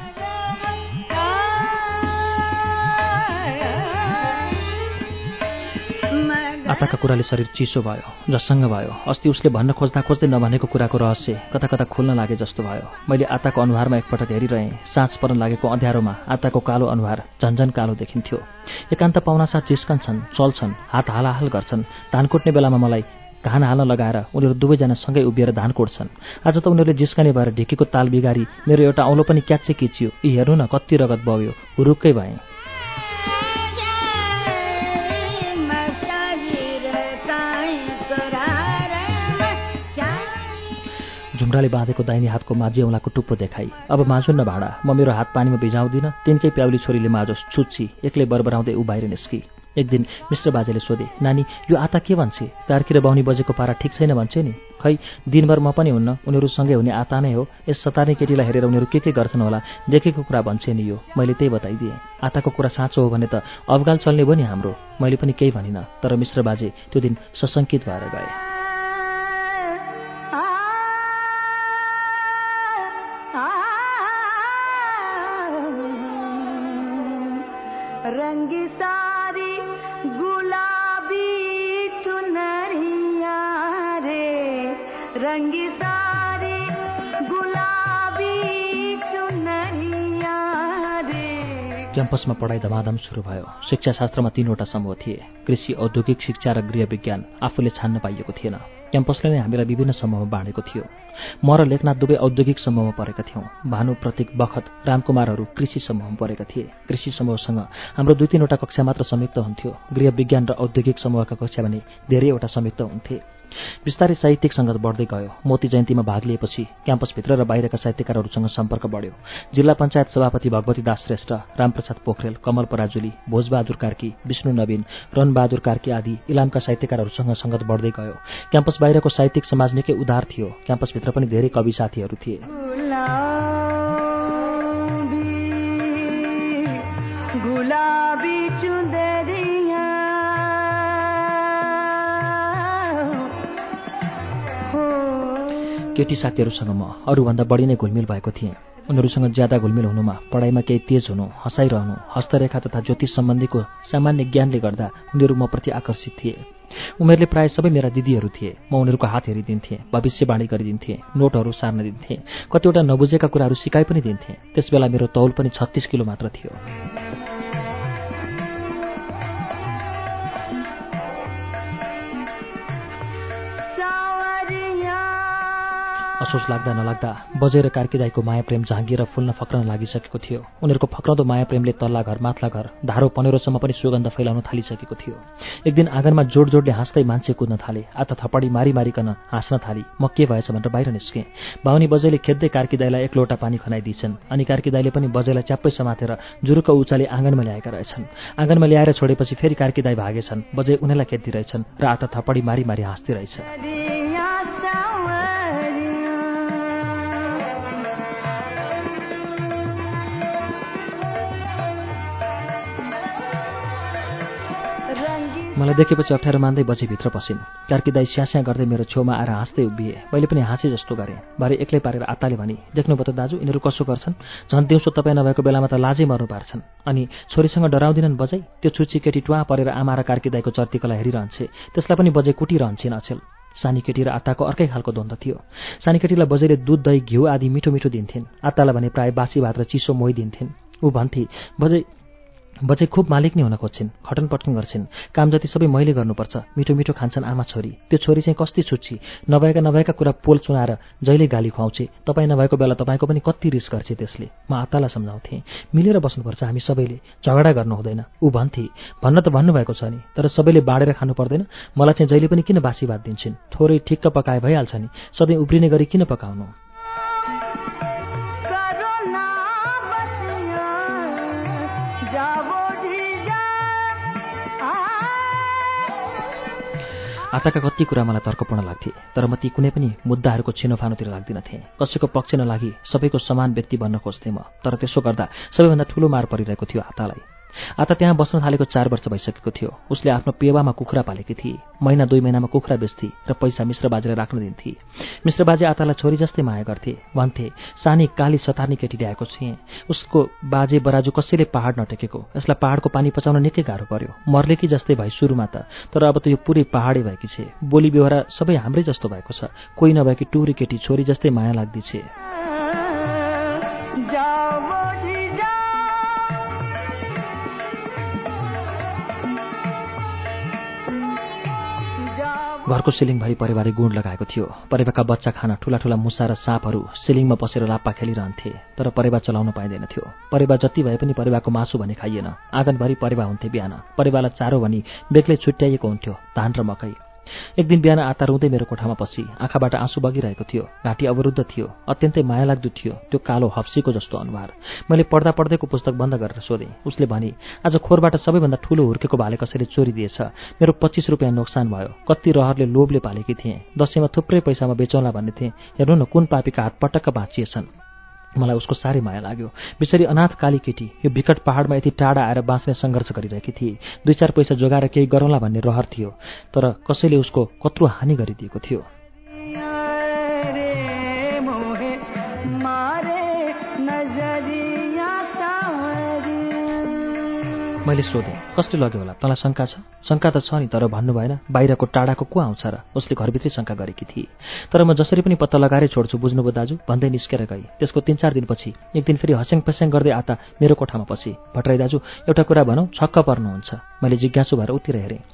आताका कुराले शरीर चिसो भयो जससँग भयो। अस्ति उसले भन्न खोज्दा खोज्दै नभनेको कुराको रहस्य कता कता खुल्न लागे जस्तो भयो। मैले आताको अनुहारमा एकपटक हेरिरहेँ। साँझ पर्न लागेको अँध्यारोमा आताको कालो अनुहार झन्झन कालो देखिन्थ्यो। एकान्त पाहुनासाथ जिस्कन्छन् चल्छन् हात हालाहाल गर्छन्। धान कुट्ने बेलामा मलाई घान हाल्न लगाएर उनीहरू दुवैजना सँगै उभिएर धान कोट्छन्। आज त उनीहरूले जिस्कने भएर ढिकीको ताल बिगारी मेरो एउटा औलो पनि क्याच्चे किचियो यी हेर्नु न कति रगत बग्यो। हुरुक्कै भएँ। ढुङ्ग्राले बाँधेको दाहिने हातको माझी औँलाको टुप्पो देखाई। अब माझुन्न भाँडा म मेरो हात पानीमा भिजाउँदिनँ तिनकै प्याउली छोरीले माझोस् छुच्ची एक्लै बरबराउँदै ऊ बाहिर निस्की। एक दिन मिश्र बाजेले सोधे नानी यो आता के भन्छे? कार्की र बाहुनी बजेको पारा ठिक छैन भन्छे नि? खै दिनभर म पनि हुन्न उनीहरूसँगै हुने आता नै हो। यस सतार्ने केटीलाई हेरेर उनीहरू के के गर्छन् होला देखेको कुरा भन्छे नि यो। मैले त्यही बताइदिएँ। आताको कुरा साँचो हो भने त अवगाल चल्ने भयो नि हाम्रो। मैले पनि केही भनिनँ तर मिश्र बाजे त्यो दिन सशङ्कित भएर गए। क्याम्पसमा पढाइ धमाधम सुरु भयो। शिक्षाशास्त्रमा तीनवटा समूह थिए। कृषि औद्योगिक शिक्षा र गृह विज्ञान आफूले छान्न पाइएको थिएन। क्याम्पसले नै हामीलाई विभिन्न समूहमा बाँडेको थियो। म र लेखनाथ दुवै औद्योगिक समूहमा परेका थियौँ। भानु प्रतीक बखत रामकुमारहरू कृषि समूहमा परेका थिए। कृषि समूहसँग हाम्रो दुई तिनवटा कक्षा मात्र संयुक्त हुन्थ्यो। गृह विज्ञान र औद्योगिक समूहका कक्षा भने धेरैवटा संयुक्त हुन्थे। बिस्तारै साहित्यिक सङ्गत बढ्दै गयो। मोती जयन्तीमा भाग लिएपछि क्याम्पसभित्र र बाहिरका साहित्यकारहरूसँग सम्पर्क बढ्यो। जिल्ला पञ्चायत सभापति भगवती दास श्रेष्ठ रामप्रसाद पोखरेल कमल पराजुली भोजबहादुर कार्की विष्णु नवीन रनबहादुर कार्की आदि इलामका साहित्यकारहरूसँग सङ्गत बढ्दै गयो। क्याम्पस बाहिरको साहित्यिक समाज निकै उदार थियो। क्याम्पसभित्र पनि धेरै कवि साथीहरू थिए। केटी साथीहरूसँग म अरूभन्दा बढी नै घुलमिल भएको थिएँ। उनीहरूसँग ज्यादा घुलमिल हुनुमा पढाइमा केही तेज हुनु हँसाइरहनु हस्तरेखा तथा ज्योतिष सम्बन्धीको सामान्य ज्ञानले गर्दा उनीहरू म प्रति आकर्षित थिए। उमेरले प्राय सबै मेरा दिदीहरू थिए। म उनीहरूको हात हेरिदिन्थेँ भविष्यवाणी गरिदिन्थेँ नोटहरू सार्न दिन्थेँ कतिवटा नबुझेका कुराहरू सिकाइ पनि दिन्थेँ। त्यसबेला मेरो तौल पनि छत्तिस किलो मात्र थियो। असोज लाग्दा नलाग्दा बजेर कार्की दाईको माया प्रेम झाँगिएर फुल्न फक्रन लागिसकेको थियो। उनीहरूको फक्राउँदो माया प्रेमले तल्ला घर माथला घर धारो पनेरोसम्म पनि सुगन्ध फैलाउन थालिसकेको थियो। एक दिन आँगनमा जोड जोडले हाँस्दै मान्छे कुद्न थाले आत थपडी मारी मारिकन हाँस्न थाली। म के भएछ भनेर बाहिर निस्केँ। बाहुनी बजैले खेद्दै कार्की दाईलाई एक लोटा पानी खनाइदिन्छन् अनि कार्की दाईले पनि बजैलाई च्याप्पै समातेर जुरुक उचाले आँगनमा ल्याएका रहेछन्। आँगनमा ल्याएर छोडेपछि फेरि कार्की दाई भागेछन् बजै उनीलाई खेद्दिरहेछन् र आत थपडी मारी मारी हाँस्दै मलाई देखेपछि अप्ठ्यारो मान्दै बजी भित्र पसिन्। कार्की दाई स्यास्या गर्दै मेरो छेउमा आएर हाँस्दै उभिए। मैले पनि हाँसे जस्तो गरेँ। बारे एक्लै पारेर आत्ताले भने देख्नुभयो त दाजु यिनीहरू कसो गर्छन्? झन् दिउँसो तपाईँ नभएको बेलामा त लाजै मर्नु पार्छन्। अनि छोरीसँग डराउँदिनन् बजै? त्यो छुच्ची केटी टुवा परेर आमा र कार्की दाईको चर्तीकला हेरिरहन्छे। त्यसलाई पनि बजै कुटिरहन्छन् अचेल। सानी केटी र आत्ताको अर्कै खालको द्वन्द थियो। सानी केटीलाई बजैले दुध दही घिउ आदि मिठो मिठो दिन्थिन्। आत्तालाई भने प्रायः बासी भात र चिसो मोहिदिन्थिन् ऊ भन्थे बजै बच्चे खुब मालिक नै हुन खोज्छिन् खटन पटन गर्छिन्। काम जति सबै मैले गर्नुपर्छ मिठो मिठो खान्छन् आमा छोरी। त्यो छोरी चाहिँ कस्ती छुट्छी नभएका नभएका कुरा पोल चुनाएर जहिले गाली खुवाउँछे तपाईँ नभएको बेला तपाईँको पनि कति रिस गर्छे त्यसले। म आत्तालाई सम्झाउँथेँ। मिलेर बस्नुपर्छ हामी सबैले। झगडा गर्नु हुँदैन। ऊ भन्थे भन्न त भन्नुभएको छ नि तर सबैले बाँडेर खानु पर्दैन। मलाई चाहिँ जहिले पनि किन बासी भात दिन्छन् थोरै ठिक्क पकाए भइहाल्छ नि। सधैँ उब्रिने गरी किन पकाउनु? आताका कति कुरा मलाई तर्कपूर्ण लाग्थे तर म ती कुनै पनि मुद्दाहरूको छिनोफानोतिर लाग्दिनथे। कसैको पक्ष नलागी सबैको समान व्यक्ति बन्न खोज्थेँ म तर त्यसो गर्दा सबैभन्दा ठुलो मार परिरहेको थियो आतालाई। आता त्यहाँ बस्न थालेको चार वर्ष भइसकेको थियो। उसले आफ्नो पेवामा कुखुरा पालेकी थिए महिना दुई महिनामा कुखुरा बेच्थे र पैसा मिश्र बाजेलाई राख्न दिन्थे। मिश्र बाजे आतालाई छोरी जस्तै माया गर्थे। भन्थे सानी काली सतार्नी केटी ल्याएको थिएँ उसको बाजे बराजु कसैले पहाड नटेकेको। यसलाई पहाडको पानी पचाउन निकै गाह्रो पर्यो। मर्ले कि जस्तै भए सुरुमा त। तर अब त यो पुरै पहाडै भएकी छे। बोली बेहोरा सबै हाम्रै जस्तो भएको छ। कोही नभएकी टुरी केटी छोरी जस्तै माया लाग्दी घरको सिलिङभरि परिवारले गुण लगाएको थियो। परेवाका बच्चा खान ठुला ठुला मुसा र साँपहरू सिलिङमा बसेर लाप्पा खेलिरहन्थे तर परेवा चलाउन पाइँदैन थियो। परेवा जति भए पनि परेवाको मासु भने खाइएन। आँगनभरि परेवा हुन्थे बिहान। परेवालाई चारो भनी बेग्लै छुट्याइएको हुन्थ्यो धान र मकै। एक दिन बिहान आता रुँदै मेरो कोठामा पसी। आँखाबाट आँसु बगिरहेको थियो। घाँटी अवरुद्ध थियो। अत्यन्तै माया लाग्दो थियो। त्यो कालो हप्सीको जस्तो अनुहार। मैले पढ्दा पढ्दैको पुस्तक बन्द गरेर सोधेँ। उसले भने आज खोरबाट सबैभन्दा ठुलो हुर्केको भाले कसैले चोरी दिएछ? मेरो पच्चिस रुपियाँ नोक्सान भयो। कति रहरले लोभले पालेकी थिएँ। दसैँमा थुप्रै पैसामा बेचौँला भन्ने थिएँ। हेर्नु न कुन पापीका हात पटक्क बाँचिएछन्। मलाई उसको साह्रै माया लाग्यो। बिचरी अनाथ काली केटी यो विकट पहाडमा यति टाढा आएर बाँच्ने सङ्घर्ष गरिरहेकी थिए। दुई चार पैसा जोगाएर केही गरौँला भन्ने रहर थियो तर कसैले उसको कत्रो हानि गरिदिएको थियो। मैले सोधेँ कसले लग्यो होला? तँलाई शङ्का छ? शङ्का त छ नि तर भन्नु भएन बाहिरको टाढाको को आउँछ र उसले घरभित्रै शङ्का गरेकी थिए। तर म जसरी पनि पत्ता लगाएरै छोड्छु बुझ्नुभयो दाजु भन्दै निस्केर गएँ। त्यसको तिन चार दिनपछि एक दिन फेरि हस्याङ पस्याङ गर्दै आता मेरो कोठामा पछि भट्टराई दाजु एउटा कुरा भनौँ छक्क पर्नुहुन्छ। मैले जिज्ञासु भएर उतिर हेरेँ।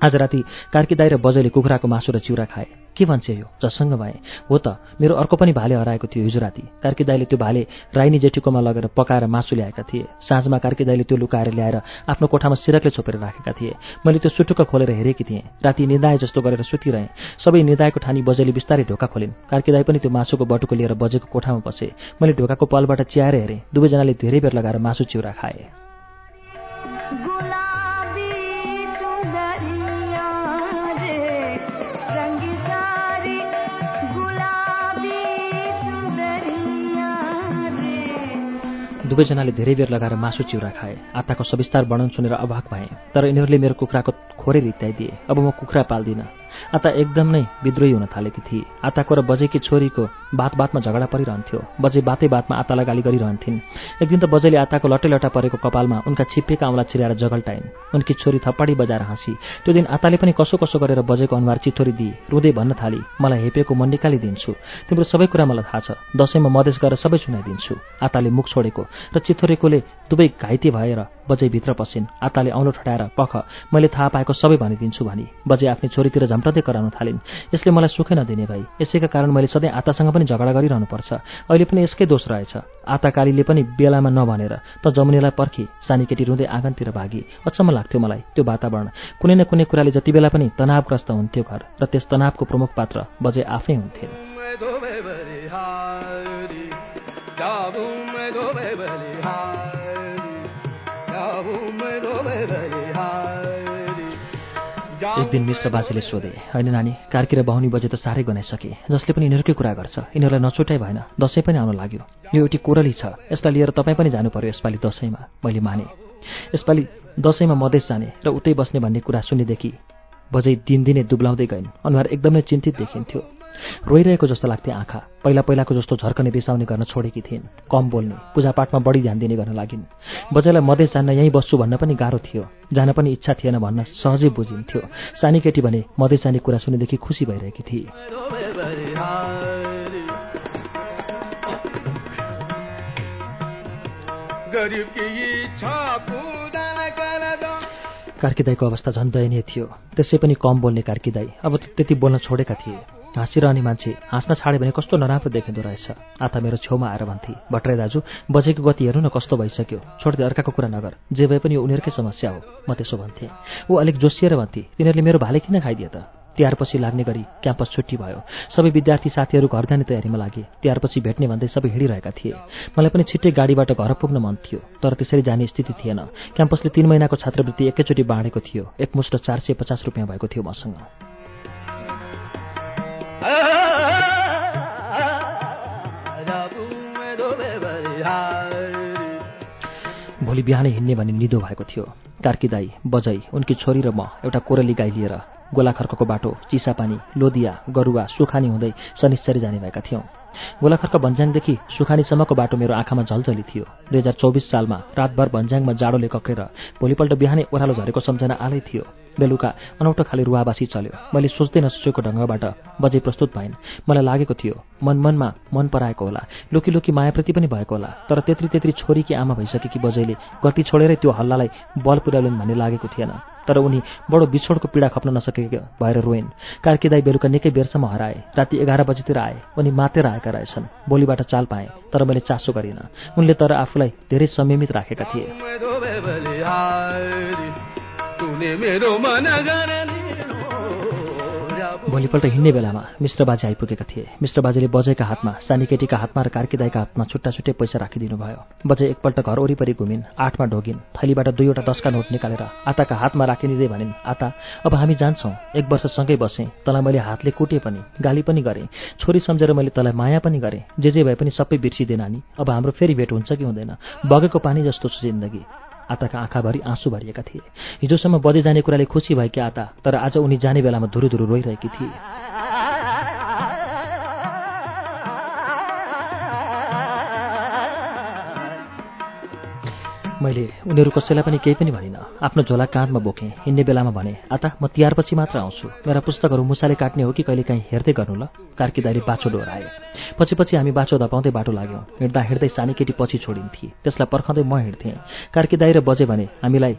आज राति कार्की दाई र बजैले कुखुराको मासु र चिउरा खाए। के भन्छ यो? जससँग भए। हो त मेरो अर्को पनि भाले हराएको थियो हिजो राति कार्की दाईले त्यो भाले राइनी जेठीकोमा लगेर पकाएर मासु ल्याएका थिए। साँझमा कार्की दाईले त्यो लुकाएर ल्याएर आफ्नो कोठामा सिरकले छोपेर राखेका थिए। मैले त्यो सुटुक्क खोलेर हेरेकी थिएँ। राति निदाए जस्तो गरेर सुतिरहेँ। सबै निदाएको ठानी बजेले बिस्तारै ढोका खोलिन्। कार्की दाई पनि त्यो मासुको बटुको लिएर बजेको कोठामा बसे। मैले ढोकाको पलबाट च्याएर हेरेँ। दुवैजनाले धेरै बेर लगाएर मासु चिउरा खाए। दुवैजनाले धेरै बेर लगाएर मासु चिउरा खाए। आताको सविस्तार वर्णन सुनेर अभाग भए। तर यिनीहरूले मेरो कुखुराको खोरै रित्याइदिए अब म कुखुरा पाल्दिनँ। आता एकदम नै विद्रोही हुन थालेकी थिए। आताको र बजेकी छोरीको बात बातमा झगडा परिरहन्थ्यो। बजे बातै बातमा आतालाई गाली गरिरहन्थिन्। एक दिन त बजेले आताको लट्टा परेको कपालमा उनका छिप्पेका औँला छिराएर जगल्टाइन्। उनकी छोरी थप्पाडी बजाएर हाँसी। त्यो दिन आताले पनि कसो कसो गरेर बजेको अनुहार चिथोरी दिए। रुँदै भन्न थाली मलाई हेपेको मन निकालिदिन्छु। तिम्रो सबै कुरा मलाई थाहा छ। दसैँमा मधेस गरेर सबै सुनाइदिन्छु। आताले मुख छोडेको र चिथोरेकोले दुवै घाइते भएर बजै भित्र पसिन्। आताले औँलो ठडाएर पख मैले थाहा पाएको सबै भनिदिन्छु भनी। बजे आफ्नै छोरीतिर झम्टदै कराउन थालिन्। यसले मलाई सुखै नदिने भाइ यसैका कारण मैले सधैँ आतासँग पनि झगडा गरिरहनुपर्छ। अहिले पनि यसकै दोष रहेछ। आता कालीले पनि बेलामा नभनेर त जमुनीलाई पर्खी सानी केटी रुँदै आँगनतिर भागी। अचम्म लाग्थ्यो मलाई त्यो वातावरण। कुनै न कुनै कुराले जति बेला पनि तनावग्रस्त हुन्थ्यो घर र त्यस तनावको प्रमुख पात्र बजे आफै हुन्थे दिन मिश्र बाजेले सोधे होइन नानी कार्की र बाहुनी बजे त साह्रै गनाइसके। जसले पनि यिनीहरूकै कुरा गर्छ यिनीहरूलाई नछुटाइ भएन दसैँ पनि आउन लाग्यो। यो एउटी कोरली छ यसलाई लिएर तपाईँ पनि जानु पर्यो यसपालि दसैँमा मैले माने। यसपालि दसैँमा मधेस जाने र उतै बस्ने भन्ने कुरा सुनेदेखि बजै दिनदिनै दुब्लाउँदै गइन्। अनुहार एकदमै चिन्तित देखिन्थ्यो। रोइरहेको जस्तो लाग्थ्यो आँखा। पहिला पहिलाको जस्तो झर्कने रिसाउने गर्न छोडेकी थिइन्। कम बोल्ने पूजापाठमा बढी ध्यान दिने गर्न लागिन्। बजेलाई मधेस जान्न यहीँ बस्छु भन्न पनि गाह्रो थियो। जान पनि इच्छा थिएन भन्न सहजै बुझिन्थ्यो। सानी केटी भने मधेस जाने कुरा सुनेदेखि खुसी भइरहेकी थिए। कार्कीदाईको अवस्था झन् दयनीय थियो। त्यसै पनि कम बोल्ने कार्कीदाई अब त्यति बोल्न छोडेका थिए। हाँसिरहने मान्छे हाँस्न छाडे भने कस्तो नराम्रो देखिँदो रहेछ। आता मेरो छेउमा आएर भन्थे भट्टराई दाजु बजेको गति हेर्नु न कस्तो भइसक्यो। छोड्दै अर्काको कुरा नगर। जे भए पनि उनीहरूकै समस्या हो। म त्यसो भन्थेँ। ऊ अलिक जोसिएर भन्थे तिनीहरूले मेरो भाले किन खाइदिए त? तिहारपछि लाग्ने गरी क्याम्पस छुट्टी भयो। सबै विद्यार्थी साथीहरू घर जाने तयारीमा लागे। तिहारपछि भेट्ने भन्दै सबै हिँडिरहेका थिए। मलाई पनि छिट्टै गाडीबाट घर पुग्न मन थियो तर त्यसरी जाने स्थिति थिएन। क्याम्पसले तीन महिनाको छात्रवृत्ति एकैचोटि बाँडेको थियो। एकमुष्ट चार सय पचास रुपियाँ भएको थियो मसँग। भोलि बिहानै हिँड्ने भनी निदो भएको थियो। कार्की दाई बजै उनकी छोरी र म एउटा कोरली गाई लिएर गोलाखर्कको बाटो चिसापानी लोदिया गरुवा सुखानी हुँदै शनिश्चरी जाने भएका थियौँ। गोलाखर्क भन्ज्याङदेखि सुखानीसम्मको बाटो मेरो आँखामा झल्झली थियो। दुई हजार चौबिस सालमा रातभर भन्ज्याङमा जाडोले कक्रेर भोलिपल्ट बिहानै ओह्रालो झरेको सम्झना आलै थियो। बेलुका अनौठो खाले रुवाबासी चल्यो। मैले सोच्दै नसोचेको ढङ्गबाट बजे प्रस्तुत भइन् मलाई लागेको थियो मन मनमा मन पराएको होला। लुकी लुकी मायाप्रति पनि भएको होला। तर त्यत्रि त्यत्रि छोरीकी आमा भइसकेकी बजैले गति छोडेरै त्यो हल्लालाई बल पुर्याउलिन् भन्ने लागेको थिएन। तर उनी बडो बिछोडको पीडा खप्न नसकेको भएर रोइन् कार्कीदाई बेलुका निकै बेरसम्म हराए। राति एघार बजीतिर आए। उनी मातेर आएका रहेछन्। बोलीबाट चाल पाएँ तर मैले चासो गरिनँ। उनले तर आफूलाई धेरै संयमित राखेका थिए। भोलिपल्ट हिँड्ने बेलामा मिश्र बाजे आइपुगेका थिए। मिश्र बाजेले बजेका हातमा सानी केटीका हातमा र कार्कीदाईका हातमा छुट्टा छुट्टै पैसा राखिदिनु भयो बजे एकपल्ट घर वरिपरि घुमिन् आठमा ढोगिन् थैलीबाट दुईवटा दसका नोट निकालेर आताका हातमा राखिदिँदै भनिन् आता अब हामी जान्छौँ। एक वर्षसँगै बसेँ। तँलाई मैले हातले कुटे पनि गाली पनि गरेँ। छोरी सम्झेर मैले तँलाई माया पनि गरेँ। जे जे भए पनि सबै बिर्सिँदै नानी। अब हाम्रो फेरि भेट हुन्छ कि हुँदैन। बगेको पानी जस्तो छ जिन्दगी। आताका आँखाभरि आँसु भरिएका थिए। हिजोसम्म बजे जाने कुराले खुसी भएकी आता तर आज उनी जाने बेलामा धुरु धुरु रोइरहेकी थिए। मैले उनीहरू कसैलाई पनि केही पनि भनिनँ। आफ्नो झोला काँधमा बोकेँ। हिँड्ने बेलामा भने आता म तिहारपछि मात्र आउँछु। मेरा पुस्तकहरू मुसाले काट्ने हो कि कहिले काहीँ हेर्दै गर्नु ल? कार्की दाइले बाछो डोहोऱ्याए पछि पछि हामी बाछो धपाउँदै बाटो लाग्यौँ। हिँड्दा हिँड्दै सानी केटी पछि छोडिन्थे। त्यसलाई पर्खाउँदै म हिँड्थेँ। कार्की दाइ र बजे भने हामीलाई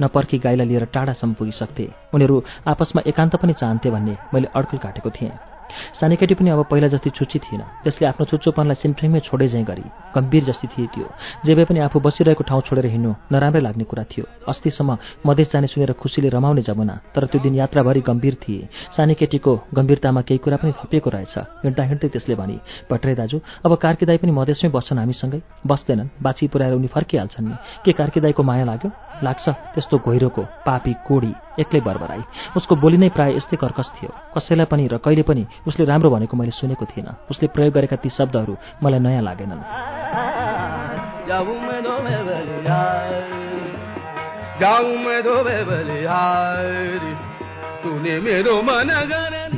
नपर्खी गाईलाई लिएर टाढासम्म पुगिसक्थे उनीहरू आपसमा एकान्त पनि चाहन्थे भन्ने मैले अड्कल काटेको थिएँ। सानीकेटी पनि अब पहिला जति छुच्ची थिएन। त्यसले आफ्नो चुच्चोपनलाई सिमफ्रिङमै छोडे गरी गम्भीर जस्तै थिए त्यो। जे भए पनि आफू बसिरहेको ठाउँ छोडेर हिँड्नु नराम्रै लाग्ने कुरा थियो। अस्तिसम्म मधेस जाने सुनेर खुसीले रमाउने जमुना तर त्यो दिन यात्राभरि गम्भीर थिए। सानी केटीको गम्भीरतामा केही कुरा पनि थपिएको रहेछ। हिँड्दा हिँड्दै त्यसले भने भट्टराई दाजु अब कार्कीदाई पनि मधेसमै बस्छन् हामीसँगै। बस्दैनन्। बाछी पुऱ्याएर उनी फर्किहाल्छन् नि। के कार्कीदाईको माया लाग्यो? लाग्छ। त्यस्तो घोइरोको पापी कोडी एक्लै बरबराई। उसको बोली नै प्राय यस्तै कर्कस थियो। कसैलाई पनि र कहिले पनि उसले राम्रो भनेको मैले सुनेको थिइनँ। उसले प्रयोग गरेका ती शब्दहरू मलाई नयाँ लागेनन्।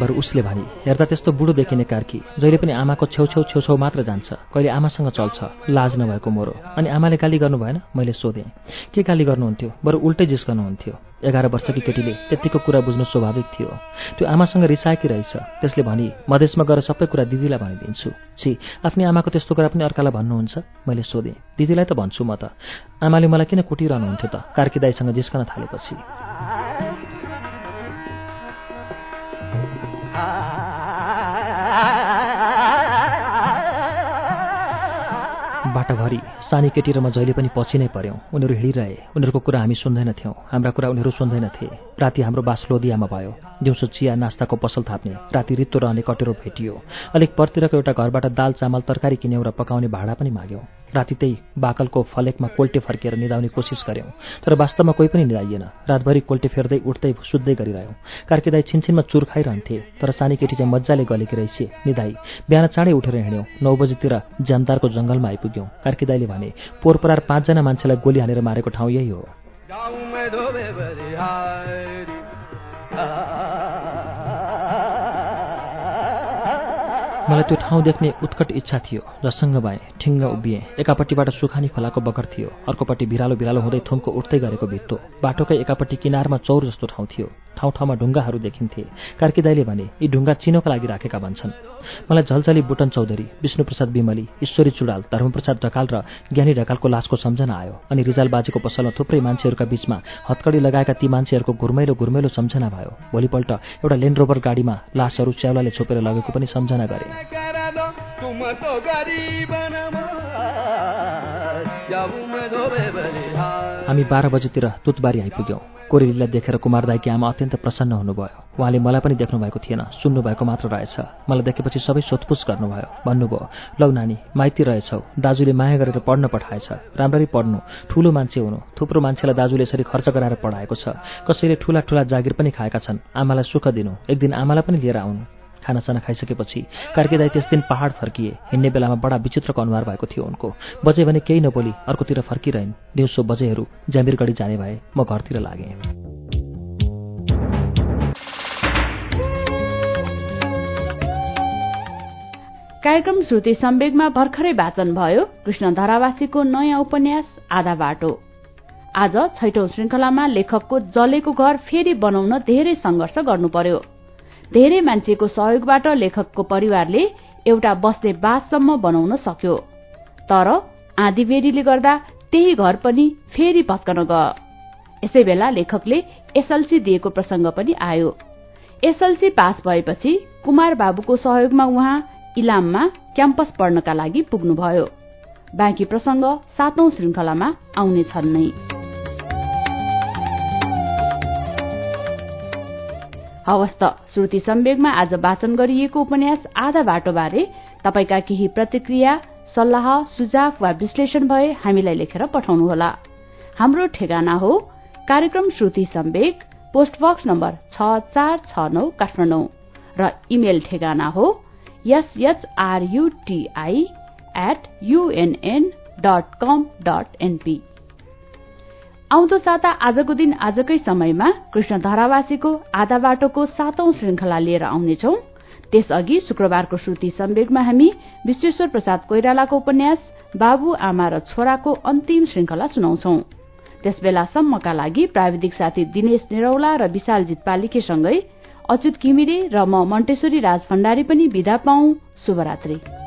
बरु उसले भने हेर्दा त्यस्तो बुढो देखिने कार्की जहिले पनि आमाको छेउछेउ छेउछेउ मात्र जान्छ कहिले आमासँग चल्छ लाज नभएको मोरो। अनि आमाले गाली गर्नु भएन मैले सोधेँ के गाली गर्नुहुन्थ्यो? बरु उल्टै जिस्कनुहुन्थ्यो। एघार वर्षकी केटीले त्यत्तिको कुरा बुझ्नु स्वाभाविक थियो। त्यो आमासँग रिसाएकी रहेछ त्यसले भनी मधेसमा गएर सबै कुरा दिदीलाई भनिदिन्छु। छि आफ्नै आमाको त्यस्तो कुरा पनि अर्कालाई भन्नुहुन्छ? मैले सोधेँ दिदीलाई त भन्छु म त। आमाले मलाई किन कुटिरहनुहुन्थ्यो त? कार्की दाईसँग जिस्कन थालेपछि। बाटोभरि सानी केटी र म जहिले पनि पछि नै पऱ्यौँ उनीहरू हिँडिरहे। उनीहरूको कुरा हामी सुन्दैनथ्यौँ हाम्रा कुरा उनीहरू सुन्दैनथे राति हाम्रो बास लोदियामा भयो। दिउँसो चिया नास्ताको पसल थाप्ने राति रित्तो रहने कटेरो भेटियो। अलिक परतिरको एउटा घरबाट दाल चामल तरकारी किन्यौँ र पकाउने भाडा पनि माग्यौँ। राति त्यही बाकलको फलेकमा कोल्टे फर्किएर निधाउने कोसिस गऱ्यौँ तर वास्तवमा कोही पनि निधाइएन रातभरि कोल्टे फेर्दै उठ्दै सुत्दै गरिरह्यौँ। कार्कीदाई छिनछिनमा चुर खाइरहन्थे तर सानी केटी चाहिँ मजाले गलेकी रहेछ निधाई बिहान चाँडै उठेर हिँड्यौँ नौ बजीतिर ज्यामदारको जङ्गलमा आइपुग्यौँ। कार्कीदाईले भने पोरपरार पाँचजना मान्छेलाई गोली हानेर मारेको ठाउँ यही हो। मलाई त्यो ठाउँ देख्ने उत्कट इच्छा थियो जससँग भए ठिङ्ग उभिएँ। एकापट्टिबाट सुखानी खोलाको बगर थियो। अर्कोपट्टि भिरालो भिरालो हुँदै थुम्को उठ्दै गरेको भित्तो। बाटोकै एकापट्टि किनारमा चौर जस्तो ठाउँ थियो। ठाउँ ठाउँमा ढुङ्गाहरू देखिन्थे। कार्कीदाईले भने यी ढुङ्गा चिनोका लागि राखेका भन्छन्। मलाई झलझली बुटन चौधरी विष्णुप्रसाद विमली ईश्वरी चुडाल धर्मप्रसाद ढकाल र ज्ञानी ढकालको लासको सम्झना आयो। अनि रिजाल बाजेको पसलमा थुप्रै मान्छेहरूका बीचमा हत्कडी लगाएका ती मान्छेहरूको घुर्मेलो घुर्मेलो सम्झना भयो। भोलिपल्ट एउटा लेन्डरोभर गाडीमा लासहरू च्याउलाले छोपेर लगेको पनि सम्झना गरे। हामी बाह्र बजीतिर तुतबारी आइपुग्यौँ। कोरेलीलाई देखेर कुमार दाईकी आमा अत्यन्त प्रसन्न हुनुभयो। उहाँले मलाई पनि देख्नु भएको थिएन सुन्नुभएको मात्र रहेछ। मलाई देखेपछि सबै सोधपुछ गर्नुभयो। भन्नुभयो लौ नानी माइती रहेछौ। दाजुले माया गरेर पढ्न पठाएछ। राम्ररी पढ्नु। ठुलो मान्छे हुनु। थुप्रो मान्छेलाई दाजुले यसरी खर्च गराएर पढाएको छ। कसैले ठुला ठुला जागिर पनि खाएका छन्। आमालाई सुख दिनु। एक दिन आमालाई पनि लिएर आउनु। खानासाना खाइसकेपछि कार्कीदाई त्यस दिन पहाड फर्किए। हिँड्ने बेलामा बडा विचित्रको अनुहार भएको थियो उनको। बजे भने केही नबोली अर्कोतिर फर्किरहन्। दिउँसो बजेहरू ज्यामिरगढी जाने भए म घरतिर लागेँ। कार्यक्रम श्रुति सम्वेगमा भर्खरै वाचन भयो। कृष्ण धरावासीको नयाँ उपन्यास आधा बाटो। आज छैटौं श्रृंखलामा लेखकको जलेको घर फेरि बनाउन धेरै संघर्ष गर्नु पर्यो। धेरै मान्छेको सहयोगबाट लेखकको परिवारले एउटा बस्ने बाससम्म बनाउन सक्यो। तर आँधीबेरीले गर्दा त्यही घर पनि फेरि भत्कन गयो। यसै बेला लेखकले एसएलसी दिएको प्रसंग पनि आयो। एसएलसी पास भएपछि कुमार बाबुको सहयोगमा उहाँ इलाममा क्याम्पस पढ्नका लागि पुग्नुभयो। बाँकी प्रसंग सातौं श्रृंखलामा आउनेछन् नै। हवस् त श्रुति सम्वेगमा आज वाचन गरिएको उपन्यास आधा बाटोबारे। तपाईँका केही प्रतिक्रिया सल्लाह सुझाव वा विश्लेषण भए हामीलाई लेखेर पठाउनुहोला। हाम्रो ठेगाना हो कार्यक्रम श्रुति सम्वेग पोस्टबक्स नम्बर छ चार छ नौ काठमाडौँ। र इमेल ठेगाना हो S H R U T I at U N N dot com dot N P आउँदो साता आजको दिन आजकै समयमा कृष्ण धरावासीको आधा बाटोको सातौं श्रृंखला लिएर आउनेछौ। त्यसअघि शुक्रबारको श्रुति सम्वेगमा हामी विश्वेश्वर प्रसाद कोइरालाको उपन्यास बाबु आमा र छोराको अन्तिम श्रृंखला सुनाउँछौ। त्यसबेलासम्मका लागि प्राविधिक साथी दिनेश निरौला र विशालजित पालिकेसँगै अच्युत घिमिरे र म मन्टेश्वरी राज भण्डारी पनि विदा पाउ शुभरात्री।